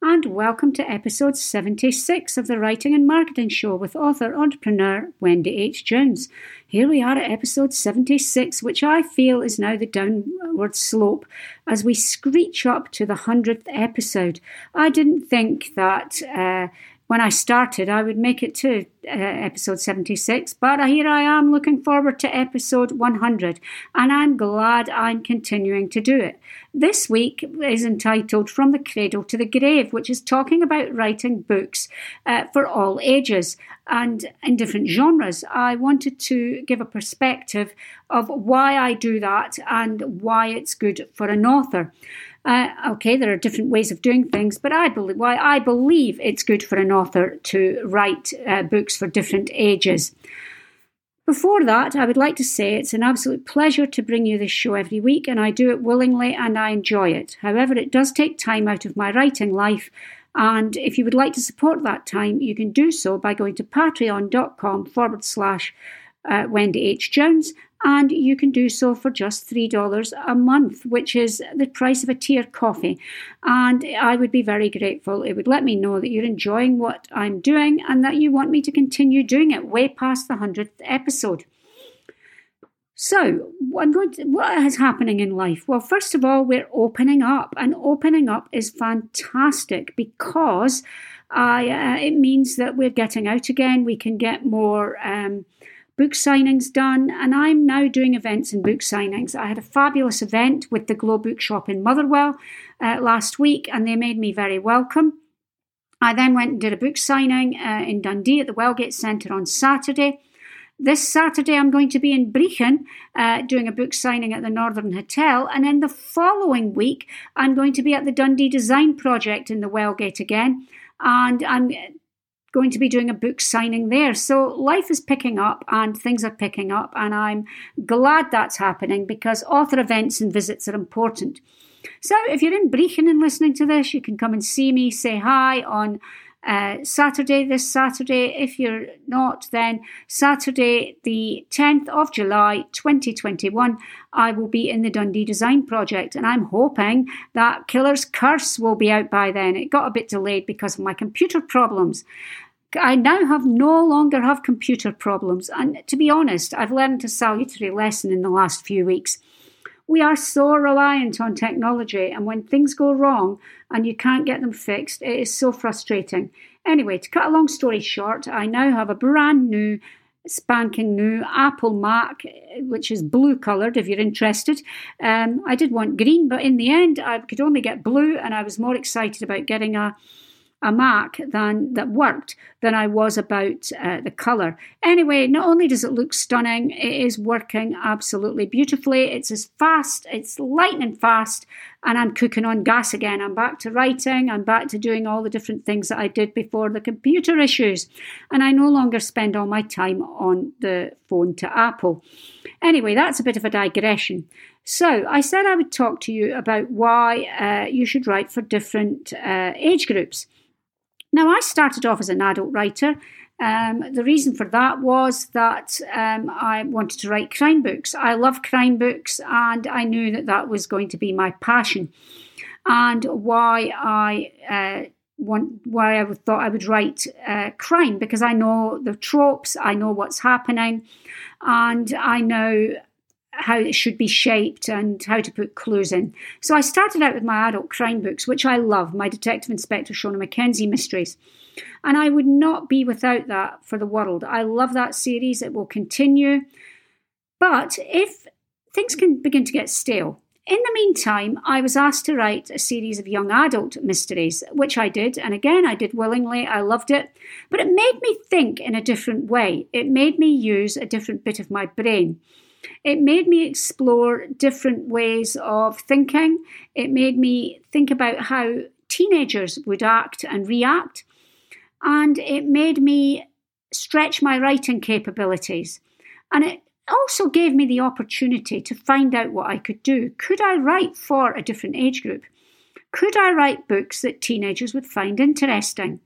and welcome to episode 76 of the Writing and Marketing Show with author entrepreneur Wendy H. Jones. Here we are at episode 76, which I feel is now the downward slope as we screech up to the 100th episode. I didn't think that. Uh, when I started, I would make it to uh, episode 76, but here I am looking forward to episode 100, and I'm glad I'm continuing to do it. This week is entitled From the Cradle to the Grave, which is talking about writing books uh, for all ages and in different genres. I wanted to give a perspective of why I do that and why it's good for an author. Uh, okay, there are different ways of doing things, but I believe why I believe it's good for an author to write uh, books for different ages. Before that, I would like to say it's an absolute pleasure to bring you this show every week, and I do it willingly and I enjoy it. However, it does take time out of my writing life, and if you would like to support that time, you can do so by going to patreon.com forward slash uh, Wendy H. Jones and you can do so for just $3 a month, which is the price of a or coffee. And I would be very grateful. It would let me know that you're enjoying what I'm doing and that you want me to continue doing it way past the 100th episode. So, I'm going to, what is happening in life? Well, first of all, we're opening up, and opening up is fantastic because I, uh, it means that we're getting out again. We can get more. Um, book signings done, and I'm now doing events and book signings. I had a fabulous event with the Glow Bookshop in Motherwell uh, last week, and they made me very welcome. I then went and did a book signing uh, in Dundee at the Wellgate Centre on Saturday. This Saturday, I'm going to be in Brechin uh, doing a book signing at the Northern Hotel. And then the following week, I'm going to be at the Dundee Design Project in the Wellgate again. And I'm going to be doing a book signing there. So life is picking up and things are picking up, and I'm glad that's happening because author events and visits are important. So if you're in Brechin and listening to this, you can come and see me, say hi on uh, Saturday, this Saturday. If you're not, then Saturday, the 10th of July 2021, I will be in the Dundee Design Project, and I'm hoping that Killer's Curse will be out by then. It got a bit delayed because of my computer problems. I now have no longer have computer problems, and to be honest, I've learned a salutary lesson in the last few weeks. We are so reliant on technology, and when things go wrong and you can't get them fixed, it is so frustrating. Anyway, to cut a long story short, I now have a brand new, spanking new Apple Mac, which is blue coloured if you're interested. Um, I did want green, but in the end, I could only get blue, and I was more excited about getting a a Mac than that worked than I was about uh, the color. Anyway, not only does it look stunning, it is working absolutely beautifully. It's as fast, it's lightning fast, and I'm cooking on gas again. I'm back to writing, I'm back to doing all the different things that I did before the computer issues, and I no longer spend all my time on the phone to Apple. Anyway, that's a bit of a digression. So, I said I would talk to you about why uh, you should write for different uh, age groups. Now, I started off as an adult writer. Um, the reason for that was that um, I wanted to write crime books. I love crime books, and I knew that that was going to be my passion. And why I uh, want, why I thought I would write uh, crime because I know the tropes, I know what's happening, and I know how it should be shaped and how to put clues in. So I started out with my adult crime books, which I love, my Detective Inspector Shona McKenzie mysteries. And I would not be without that for the world. I love that series, it will continue. But if things can begin to get stale, in the meantime, I was asked to write a series of young adult mysteries, which I did, and again, I did willingly. I loved it, but it made me think in a different way. It made me use a different bit of my brain. It made me explore different ways of thinking. It made me think about how teenagers would act and react. And it made me stretch my writing capabilities. And it also gave me the opportunity to find out what I could do. Could I write for a different age group? Could I write books that teenagers would find interesting?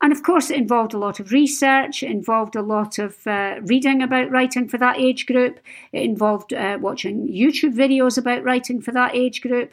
And of course, it involved a lot of research, it involved a lot of uh, reading about writing for that age group, it involved uh, watching YouTube videos about writing for that age group,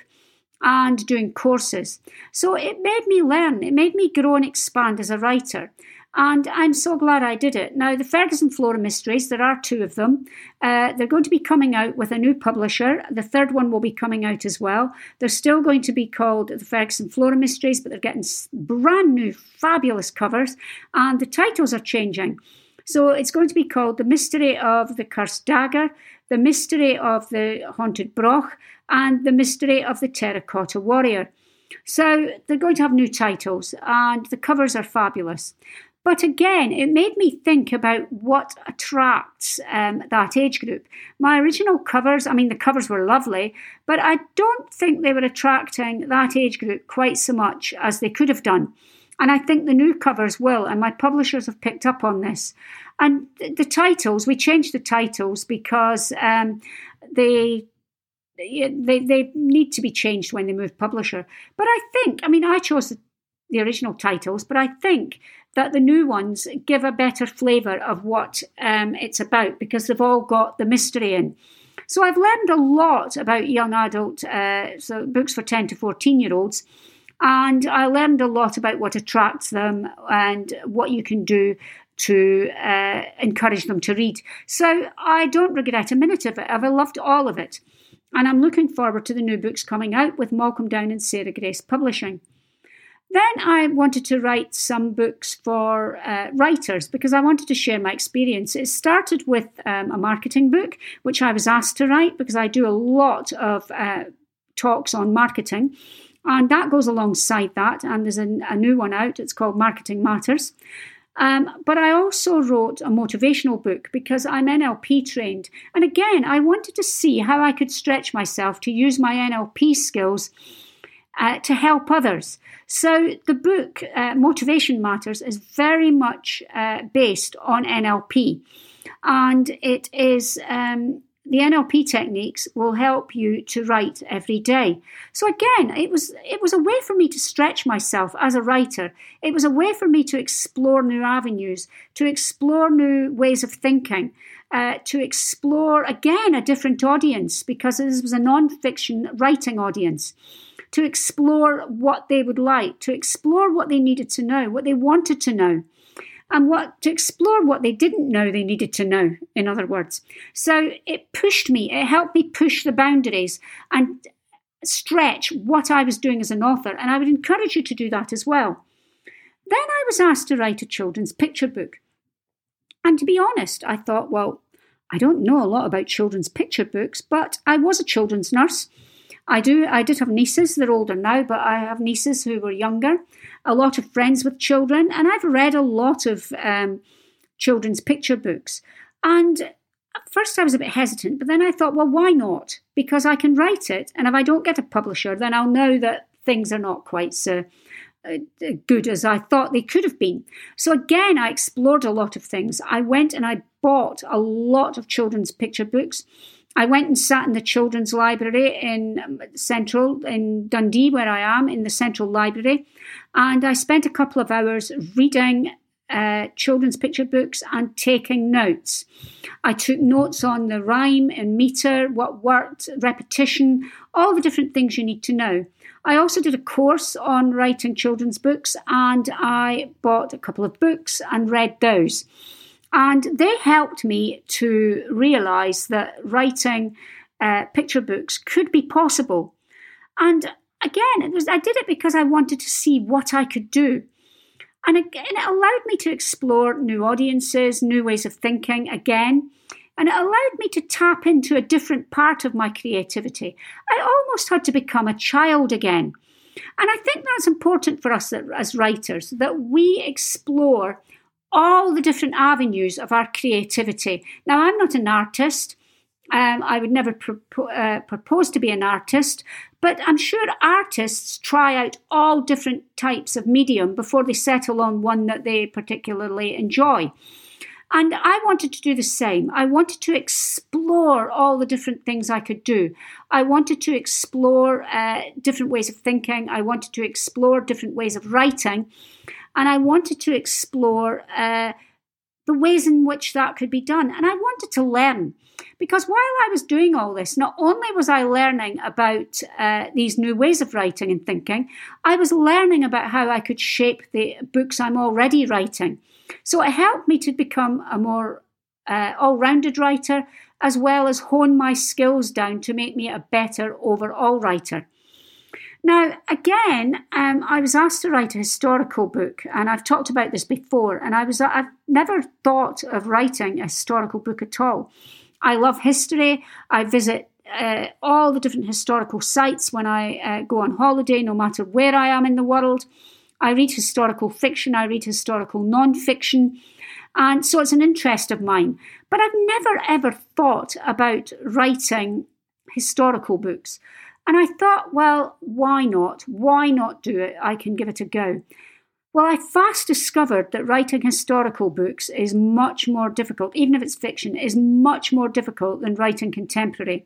and doing courses. So it made me learn, it made me grow and expand as a writer. And I'm so glad I did it. Now, the Fergus and Flora Mysteries, there are two of them. Uh, they're going to be coming out with a new publisher. The third one will be coming out as well. They're still going to be called the Fergus and Flora Mysteries, but they're getting brand new, fabulous covers, and the titles are changing. So it's going to be called The Mystery of the Cursed Dagger, The Mystery of the Haunted Broch, and The Mystery of the Terracotta Warrior. So they're going to have new titles, and the covers are fabulous. But again, it made me think about what attracts um, that age group. My original covers, I mean, the covers were lovely, but I don't think they were attracting that age group quite so much as they could have done. And I think the new covers will, and my publishers have picked up on this. And the titles, we changed the titles because um, they they they need to be changed when they move publisher. But I think, I mean, I chose the, the original titles, but I think that the new ones give a better flavour of what um, it's about because they've all got the mystery in. So I've learned a lot about young adult, uh, so books for 10 to 14 year olds. And I learned a lot about what attracts them and what you can do to uh, encourage them to read. So I don't regret a minute of it. I've loved all of it. And I'm looking forward to the new books coming out with Malcolm Down and Sarah Grace Publishing. Then I wanted to write some books for uh, writers because I wanted to share my experience. It started with um, a marketing book, which I was asked to write because I do a lot of uh, talks on marketing. And that goes alongside that. And there's a, a new one out. It's called Marketing Matters. Um, but I also wrote a motivational book because I'm NLP trained. And again, I wanted to see how I could stretch myself to use my NLP skills uh, to help others. So the book, uh, Motivation Matters, is very much uh, based on NLP. And it is um, the NLP techniques will help you to write every day. So again, it was it was a way for me to stretch myself as a writer. It was a way for me to explore new avenues, to explore new ways of thinking, uh, to explore again a different audience because this was a non-fiction writing audience to explore what they would like, to explore what they needed to know, what they wanted to know, and what to explore what they didn't know they needed to know, in other words. So it pushed me, it helped me push the boundaries and stretch what I was doing as an author, and I would encourage you to do that as well. Then I was asked to write a children's picture book. And to be honest, I thought, well, I don't know a lot about children's picture books, but I was a children's nurse I do. I did have nieces. They're older now, but I have nieces who were younger. A lot of friends with children, and I've read a lot of um, children's picture books. And at first, I was a bit hesitant, but then I thought, well, why not? Because I can write it, and if I don't get a publisher, then I'll know that things are not quite so uh, good as I thought they could have been. So again, I explored a lot of things. I went and I bought a lot of children's picture books. I went and sat in the children's library in Central, in Dundee, where I am, in the Central Library, and I spent a couple of hours reading uh, children's picture books and taking notes. I took notes on the rhyme and meter, what worked, repetition, all the different things you need to know. I also did a course on writing children's books and I bought a couple of books and read those. And they helped me to realize that writing uh, picture books could be possible. And again, it was, I did it because I wanted to see what I could do. And again, it allowed me to explore new audiences, new ways of thinking again. And it allowed me to tap into a different part of my creativity. I almost had to become a child again. And I think that's important for us as writers that we explore all the different avenues of our creativity. Now, I'm not an artist. Um, I would never pro- uh, propose to be an artist, but I'm sure artists try out all different types of medium before they settle on one that they particularly enjoy. And I wanted to do the same. I wanted to explore all the different things I could do. I wanted to explore uh, different ways of thinking. I wanted to explore different ways of writing. And I wanted to explore uh, the ways in which that could be done. And I wanted to learn. Because while I was doing all this, not only was I learning about uh, these new ways of writing and thinking, I was learning about how I could shape the books I'm already writing. So it helped me to become a more uh, all rounded writer, as well as hone my skills down to make me a better overall writer. Now, again, um, I was asked to write a historical book, and I've talked about this before. And I was I've never thought of writing a historical book at all. I love history. I visit uh, all the different historical sites when I uh, go on holiday, no matter where I am in the world. I read historical fiction, I read historical non fiction, and so it's an interest of mine. But I've never ever thought about writing historical books. And I thought, well, why not? Why not do it? I can give it a go. Well, I fast discovered that writing historical books is much more difficult, even if it's fiction, is much more difficult than writing contemporary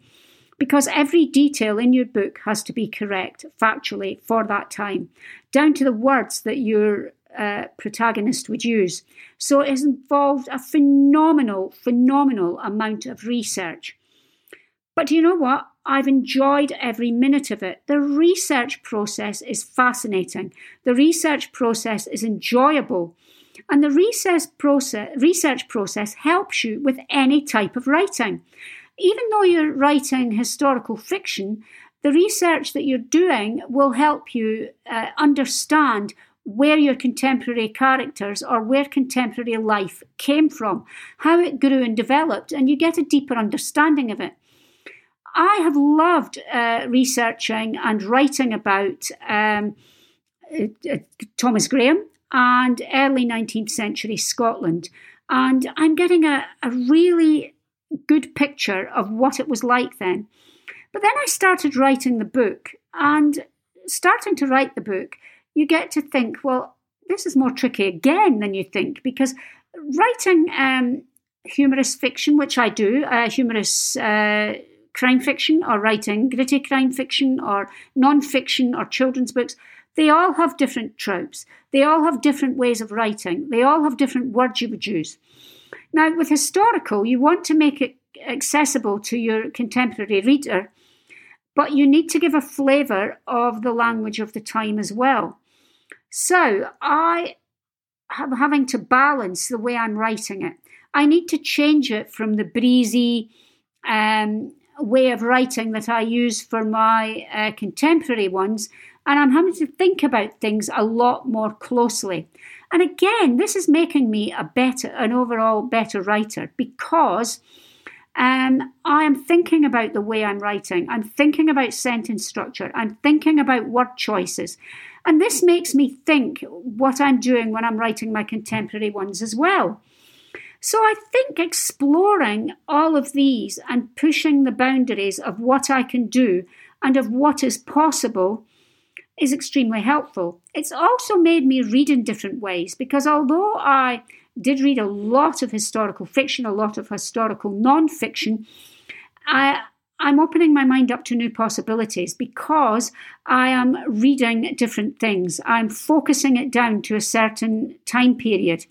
because every detail in your book has to be correct factually for that time, down to the words that your uh, protagonist would use. So it has involved a phenomenal, phenomenal amount of research. But you know what? I've enjoyed every minute of it. The research process is fascinating. The research process is enjoyable. And the research process, research process helps you with any type of writing even though you're writing historical fiction, the research that you're doing will help you uh, understand where your contemporary characters or where contemporary life came from, how it grew and developed, and you get a deeper understanding of it. I have loved uh, researching and writing about um, uh, uh Thomas Graham and early 19th century Scotland. And I'm getting a, a really good picture of what it was like then. But then I started writing the book, and starting to write the book, you get to think, well, this is more tricky again than you think, because writing um, humorous fiction, which I do, uh, humorous uh, crime fiction, or writing gritty crime fiction, or non fiction, or children's books, they all have different tropes. They all have different ways of writing. They all have different words you would use. Now, with historical, you want to make it accessible to your contemporary reader, but you need to give a flavour of the language of the time as well. So I am having to balance the way I'm writing it. I need to change it from the breezy um, way of writing that I use for my uh, contemporary ones, and I'm having to think about things a lot more closely. And again, this is making me a better, an overall better writer because um, I am thinking about the way I'm writing. I'm thinking about sentence structure. I'm thinking about word choices. And this makes me think what I'm doing when I'm writing my contemporary ones as well. So I think exploring all of these and pushing the boundaries of what I can do and of what is possible is extremely helpful. It's also made me read in different ways because although I did read a lot of historical fiction, a lot of historical non-fiction, I I'm opening my mind up to new possibilities because I am reading different things. I'm focusing it down to a certain time period.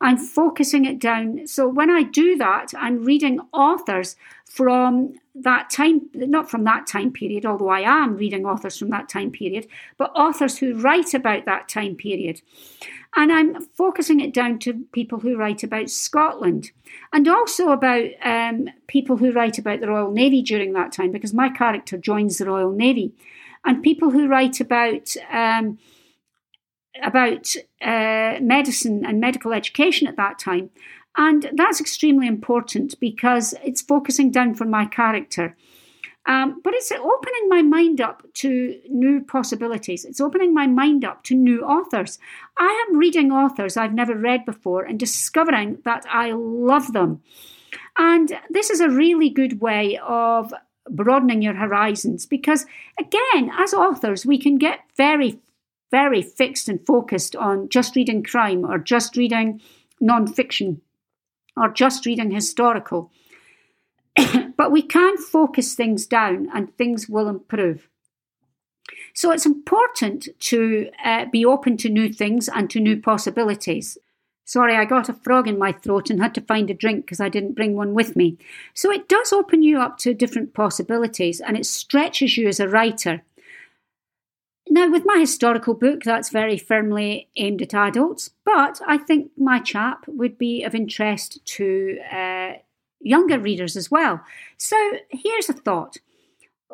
I'm focusing it down. So when I do that, I'm reading authors from that time, not from that time period, although I am reading authors from that time period, but authors who write about that time period. And I'm focusing it down to people who write about Scotland and also about um, people who write about the Royal Navy during that time, because my character joins the Royal Navy, and people who write about. Um, about uh, medicine and medical education at that time. And that's extremely important because it's focusing down for my character. Um, but it's opening my mind up to new possibilities. It's opening my mind up to new authors. I am reading authors I've never read before and discovering that I love them. And this is a really good way of broadening your horizons because, again, as authors, we can get very, very fixed and focused on just reading crime or just reading non fiction or just reading historical. but we can focus things down and things will improve. So it's important to uh, be open to new things and to new possibilities. Sorry, I got a frog in my throat and had to find a drink because I didn't bring one with me. So it does open you up to different possibilities and it stretches you as a writer. Now, with my historical book, that's very firmly aimed at adults, but I think my chap would be of interest to uh, younger readers as well. So here's a thought.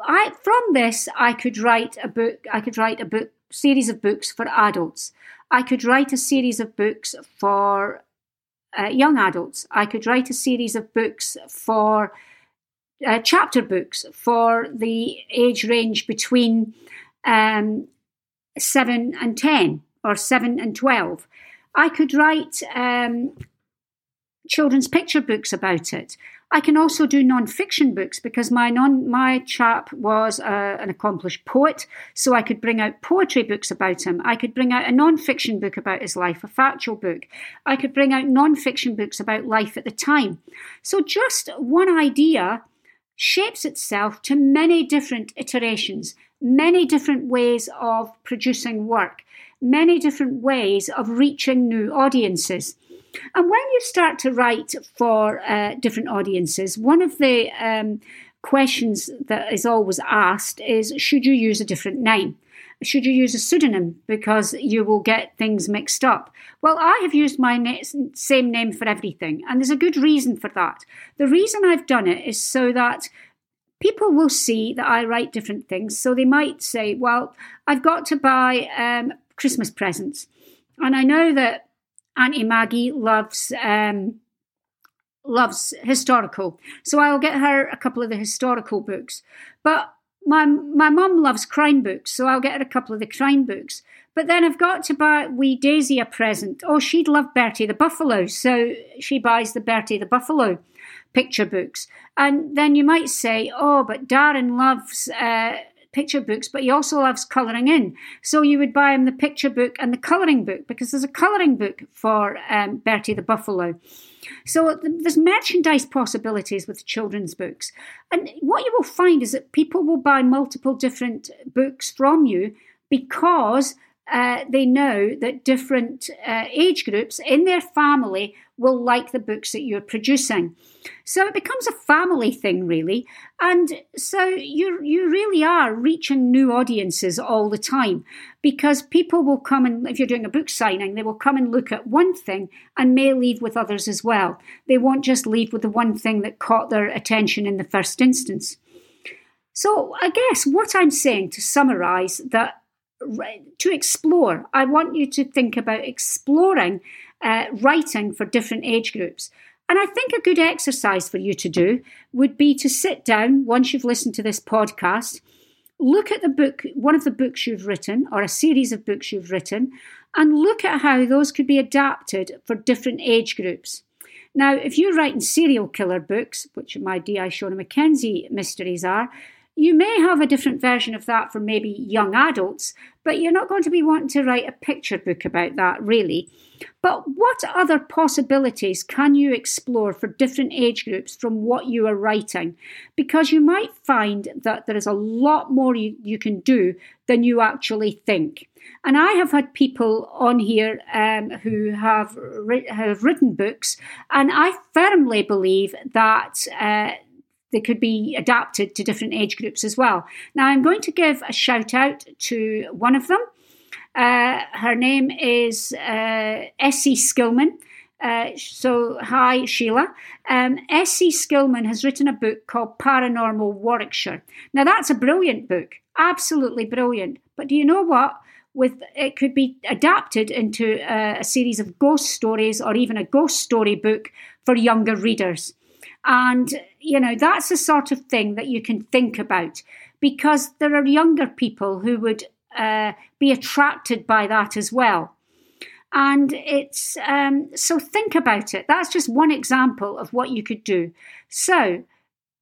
I, from this, I could write a book. I could write a book series of books for adults. I could write a series of books for uh, young adults. I could write a series of books for uh, chapter books for the age range between um, 7 and 10 or 7 and 12. I could write um, children's picture books about it. I can also do non-fiction books because my non my chap was uh, an accomplished poet, so I could bring out poetry books about him. I could bring out a non-fiction book about his life, a factual book. I could bring out non-fiction books about life at the time. So just one idea shapes itself to many different iterations, many different ways of producing work, many different ways of reaching new audiences. And when you start to write for uh, different audiences, one of the um, questions that is always asked is should you use a different name? Should you use a pseudonym because you will get things mixed up? Well, I have used my na- same name for everything, and there's a good reason for that. The reason I've done it is so that people will see that I write different things. So they might say, well, I've got to buy um, Christmas presents. And I know that Auntie Maggie loves um, loves historical, so I'll get her a couple of the historical books. But my my mum loves crime books, so I'll get her a couple of the crime books. But then I've got to buy wee Daisy a present. Oh, she'd love Bertie the Buffalo, so she buys the Bertie the Buffalo picture books. And then you might say, oh, but Darren loves. Uh, picture books, but he also loves colouring in. So you would buy him the picture book and the colouring book because there's a colouring book for um, Bertie the Buffalo. So there's merchandise possibilities with children's books. And what you will find is that people will buy multiple different books from you because uh, they know that different uh, age groups in their family will like the books that you're producing. So it becomes a family thing, really. And so you you really are reaching new audiences all the time because people will come and if you're doing a book signing, they will come and look at one thing and may leave with others as well. They won't just leave with the one thing that caught their attention in the first instance. So I guess what I'm saying to summarize that to explore, I want you to think about exploring uh, writing for different age groups. And I think a good exercise for you to do would be to sit down once you've listened to this podcast, look at the book, one of the books you've written, or a series of books you've written, and look at how those could be adapted for different age groups. Now, if you're writing serial killer books, which my D.I. Shona McKenzie mysteries are, you may have a different version of that for maybe young adults, but you're not going to be wanting to write a picture book about that, really. But what other possibilities can you explore for different age groups from what you are writing? Because you might find that there is a lot more you, you can do than you actually think. And I have had people on here um, who have, have written books, and I firmly believe that. Uh, they could be adapted to different age groups as well. Now, I'm going to give a shout out to one of them. Uh, her name is uh, S.C. Skillman. Uh, so, hi, Sheila. Um, S.C. Skillman has written a book called Paranormal Warwickshire. Now, that's a brilliant book, absolutely brilliant. But do you know what? With it could be adapted into a, a series of ghost stories or even a ghost story book for younger readers. And, you know, that's the sort of thing that you can think about because there are younger people who would uh, be attracted by that as well. And it's um, so think about it. That's just one example of what you could do. So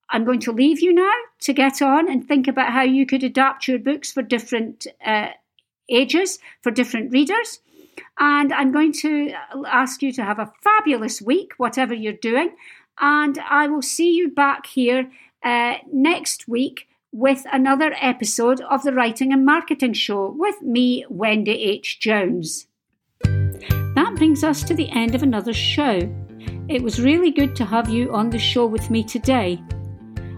I'm going to leave you now to get on and think about how you could adapt your books for different uh, ages, for different readers. And I'm going to ask you to have a fabulous week, whatever you're doing. And I will see you back here uh, next week with another episode of the Writing and Marketing Show with me, Wendy H. Jones. That brings us to the end of another show. It was really good to have you on the show with me today.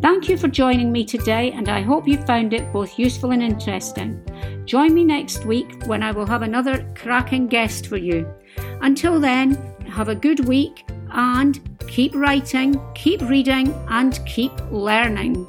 Thank you for joining me today, and I hope you found it both useful and interesting. Join me next week when I will have another cracking guest for you. Until then, have a good week and keep writing, keep reading, and keep learning.